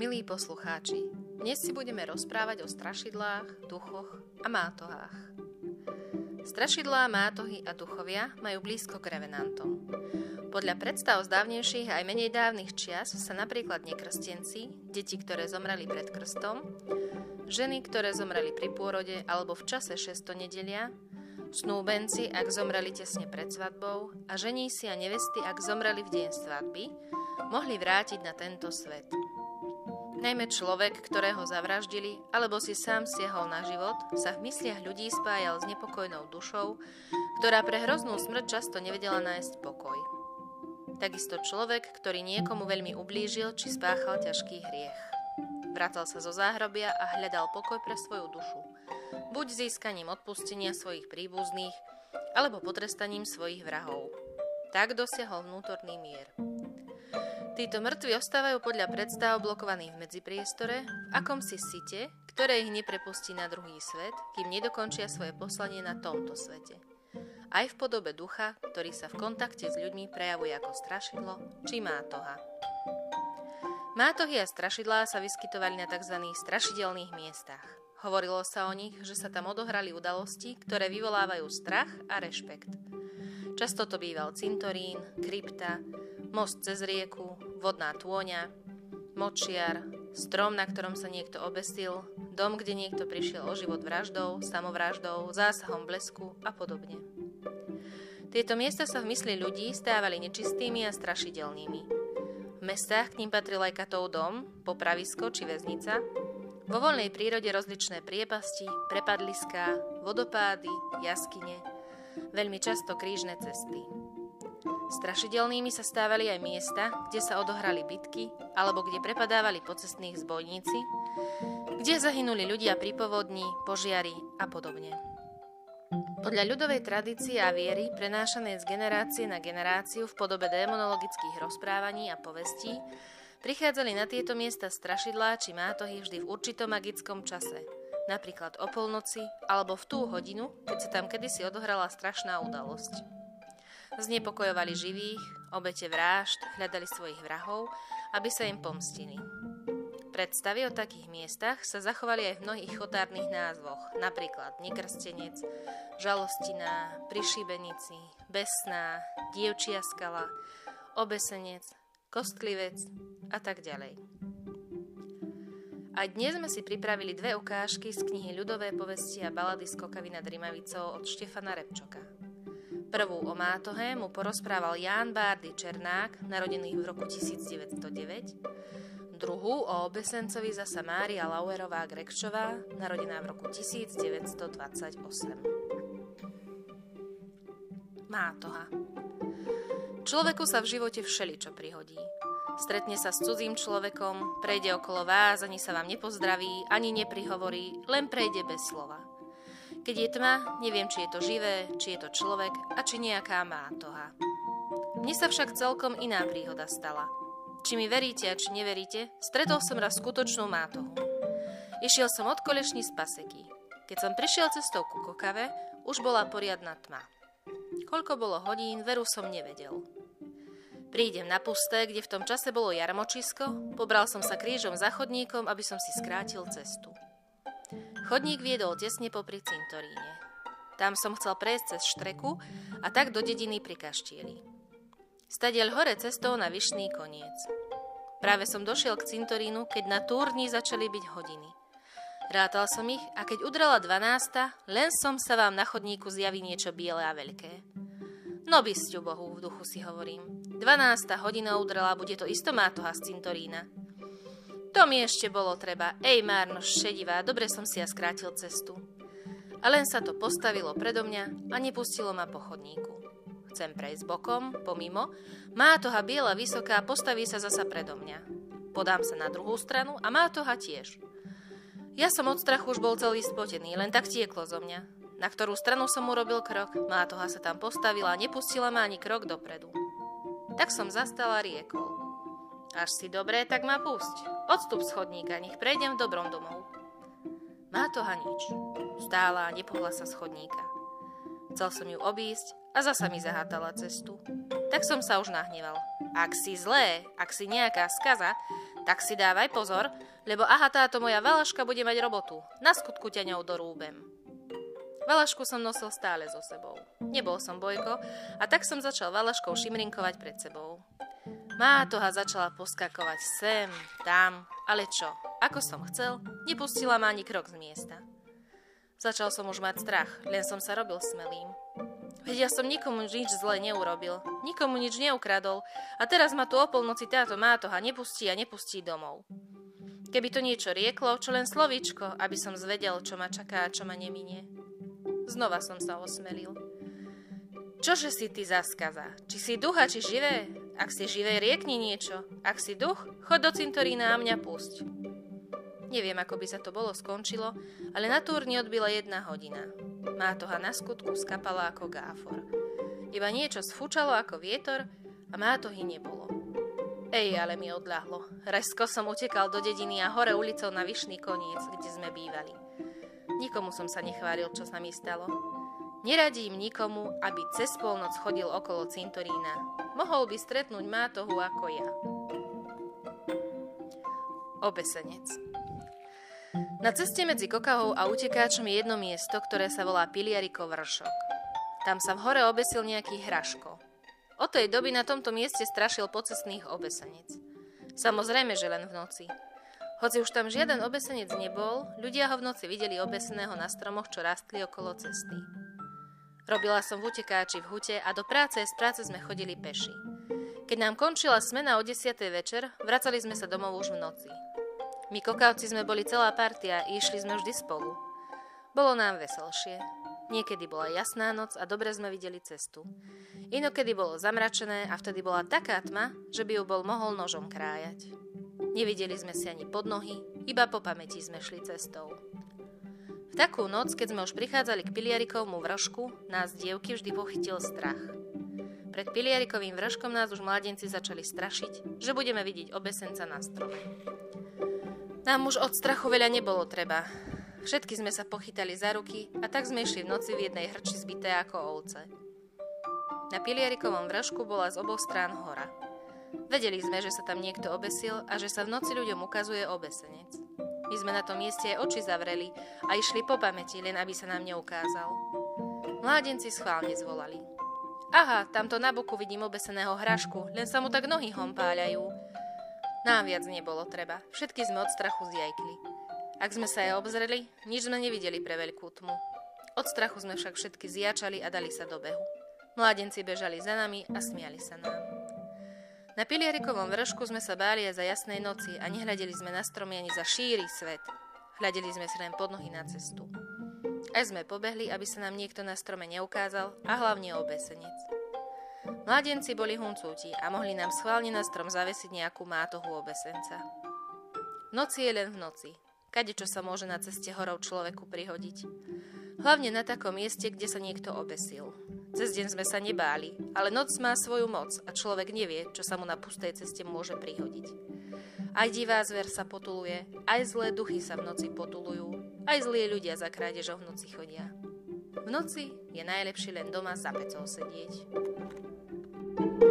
Milí poslucháči, dnes si budeme rozprávať o strašidlách, duchoch a mátohách. Strašidlá, mátohy a duchovia majú blízko k revenantom. Podľa predstav z dávnejších aj menej dávnych čias sa napríklad nekrstenci, deti, ktoré zomreli pred krstom, ženy, ktoré zomreli pri pôrode alebo v čase šesto nedelia, snúbenci, ak zomreli tesne pred svadbou a ženísi a nevesty, ak zomreli v deň svadby, mohli vrátiť na tento svet – Najmä človek, ktorého zavraždili, alebo si sám siehol na život, sa v mysliach ľudí spájal s nepokojnou dušou, ktorá pre hroznú smrť často nevedela nájsť pokoj. Takisto človek, ktorý niekomu veľmi ublížil či spáchal ťažký hriech. Vracal sa zo záhrobia a hľadal pokoj pre svoju dušu. Buď získaním odpustenia svojich príbuzných, alebo potrestaním svojich vrahov. Tak dosiahol vnútorný mier. Títo mŕtvi ostávajú podľa predstav blokovaní v medzipriestore, v akomsi site, ktoré ich neprepustí na druhý svet, kým nedokončia svoje poslanie na tomto svete. Aj v podobe ducha, ktorý sa v kontakte s ľuďmi prejavuje ako strašidlo či mátoha. Mátohy a strašidlá sa vyskytovali na tzv. strašidelných miestach. Hovorilo sa o nich, že sa tam odohrali udalosti, ktoré vyvolávajú strach a rešpekt. Často to býval cintorín, krypta, most cez rieku, vodná tôňa, močiar, strom, na ktorom sa niekto obesil, dom, kde niekto prišiel o život vraždou, samovraždou, zásahom blesku a podobne. Tieto miesta sa v mysli ľudí stávali nečistými a strašidelnými. V mestách k ním patril aj katov dom, popravisko či väznica, vo voľnej prírode rozličné priepasti, prepadliská, vodopády, jaskyne, veľmi často krížne cesty. Strašidelnými sa stávali aj miesta, kde sa odohrali bitky alebo kde prepadávali pocestných zbojníci, kde zahynuli ľudia pri povodni, požiari a podobne. Podľa ľudovej tradície a viery, prenášanej z generácie na generáciu v podobe démonologických rozprávaní a povestí, prichádzali na tieto miesta strašidlá či mátohy vždy v určitom magickom čase, napríklad o polnoci alebo v tú hodinu, keď sa tam kedysi odohrala strašná udalosť. Znepokojovali živých, obete vražd, hľadali svojich vrahov, aby sa im pomstili. Predstavy o takých miestach sa zachovali aj v mnohých chotárnych názvoch, napríklad Nekrstenec, Žalostina, Prišibenici, Besná, Dievčia skala, Obesenec, Kostlivec a tak ďalej. A dnes sme si pripravili dve ukážky z knihy Ľudové povesti a balady z Kokavy nad Rimavicou od Štefana Repčoka. Prvú o Mátohe mu porozprával Ján Bárdy Černák, narodený v roku 1909, druhú o obesencovi zasa Mária Lauerová Grekčová, narodená v roku 1928. Mátoha Človeku sa v živote všeličo prihodí. Stretne sa s cudzím človekom, prejde okolo vás, ani sa vám nepozdraví, ani neprihovorí, len prejde bez slova. Keď je tma, neviem, či je to živé, či je to človek a či nejaká mátoha. Mne sa však celkom iná príhoda stala. Či mi veríte a či neveríte, stretol som raz skutočnú mátohu. Išiel som od kolešní z paseky. Keď som prišiel cestou ku kokave, už bola poriadna tma. Koľko bolo hodín, veru som nevedel. Prídem na pusté, kde v tom čase bolo jarmočisko, pobral som sa krížom za chodníkom, aby som si skrátil cestu. Chodník viedol tesne popri cintoríne. Tam som chcel prejsť cez štreku a tak do dediny pri kaštieli. Stadiel hore cestou na vyšný koniec. Práve som došiel k cintorínu, keď na túrni začali byť hodiny. Rátal som ich a keď udrela 12, len som sa vám na chodníku zjaví niečo biele a veľké. No bysťu Bohu, v duchu si hovorím. 12 hodina udrela, bude to isto mátoha z cintorína. To mi ešte bolo treba. Ej, márno šedivá, dobre som si ja skrátil cestu. A len sa to postavilo predo mňa a nepustilo ma po chodníku. Chcem prejsť bokom, pomimo, má toha biela vysoká, postaví sa zasa predo mňa. Podám sa na druhú stranu a má toha tiež. Ja som od strachu už bol celý spotený, len tak tieklo zo mňa. Na ktorú stranu som urobil krok, má toha sa tam postavila a nepustila ma ani krok dopredu. Tak som zastala riekol. Až si dobré, tak ma pusť. Odstup z chodníka, nech prejdem v dobrom domov. Má to nič. Stála a nepohla sa z chodníka. Chcel som ju obísť a zasa mi zahátala cestu. Tak som sa už nahneval. Ak si zlé, ak si nejaká skaza, Tak si dávaj pozor, lebo aha táto moja Valaška bude mať robotu. Na skutku ťa ňou dorúbem. Valašku som nosil stále so sebou. Nebol som bojko a tak som začal Valaškou šimrinkovať pred sebou. Mátoha začala poskakovať sem, tam, ale čo, ako som chcel, nepustila ma ani krok z miesta. Začal som už mať strach, len som sa robil smelým. Veď ja som nikomu nič zle neurobil, nikomu nič neukradol a teraz ma tu o polnoci táto mátoha nepustí a nepustí domov. Keby to niečo rieklo, čo len slovíčko, aby som zvedel, čo ma čaká a čo ma neminie. Znova som sa osmelil. Čože si ty zaskaza? Či si ducha, či živé? Ak si živé, riekni niečo. Ak si duch, chod do cintorína a mňa pusť. Neviem, ako by sa to bolo skončilo, ale na túrni odbila jedna hodina. Má toha na skutku skapala ako gáfor. Iba niečo sfúčalo ako vietor a má tohy nebolo. Ej, ale mi odľahlo. Resko som utekal do dediny a hore ulicou na Vyšný koniec, kde sme bývali. Nikomu som sa nechváril, čo sa mi stalo. Neradím nikomu, aby cez polnoc chodil okolo cintorína. Mohol by stretnúť mátohu ako ja. Obesenec Na ceste medzi Kokahou a utekáčom je jedno miesto, ktoré sa volá Piliarikov vršok. Tam sa v hore obesil nejaký hraško. Od tej doby na tomto mieste strašil pocestných obesenec. Samozrejme, že len v noci. Hoci už tam žiaden obesenec nebol, ľudia ho v noci videli obeseného na stromoch, čo rastli okolo cesty. Robila som v utekáči v hute a do práce z práce sme chodili peši. Keď nám končila smena o 10. večer, vracali sme sa domov už v noci. My kokavci sme boli celá partia a išli sme vždy spolu. Bolo nám veselšie. Niekedy bola jasná noc a dobre sme videli cestu. Inokedy bolo zamračené a vtedy bola taká tma, že by ju bol mohol nožom krájať. Nevideli sme si ani pod nohy, iba po pamäti sme šli cestou. V takú noc, keď sme už prichádzali k Piliarikovmu vršku, nás dievky vždy pochytil strach. Pred Piliarikovým vrškom nás už mladenci začali strašiť, že budeme vidieť obesenca na strome. Nám už od strachu veľa nebolo treba. Všetky sme sa pochytali za ruky a tak sme išli v noci v jednej hrči zbité ako ovce. Na Piliarikovom vršku bola z oboch strán hora. Vedeli sme, že sa tam niekto obesil a že sa v noci ľuďom ukazuje obesenec. My sme na tom mieste oči zavreli a išli po pamäti, len aby sa nám neukázal. Mládenci schválne zvolali. Aha, tamto na boku vidím obeseného hrašku, len sa mu tak nohy hompáľajú. Nám viac nebolo treba, všetky sme od strachu zjajkli. Ak sme sa aj obzreli, nič sme nevideli pre veľkú tmu. Od strachu sme však všetky zjačali a dali sa do behu. Mládenci bežali za nami a smiali sa nám. Na Piliarikovom vršku sme sa báli aj za jasnej noci a nehľadeli sme na stromy ani za šíry svet. Hľadeli sme si len pod nohy na cestu. Aj sme pobehli, aby sa nám niekto na strome neukázal a hlavne obesenec. Mladenci boli huncúti a mohli nám schválne na strom zavesiť nejakú mátohu obesenca. Noci je len v noci. Kade čo sa môže na ceste horou človeku prihodiť. Hlavne na takom mieste, kde sa niekto obesil. Cez deň sme sa nebáli, ale noc má svoju moc a človek nevie, čo sa mu na pustej ceste môže prihodiť. Aj divá zver sa potuluje, aj zlé duchy sa v noci potulujú, aj zlí ľudia za krádežou v noci chodia. V noci je najlepšie len doma za pecou sedieť. thank you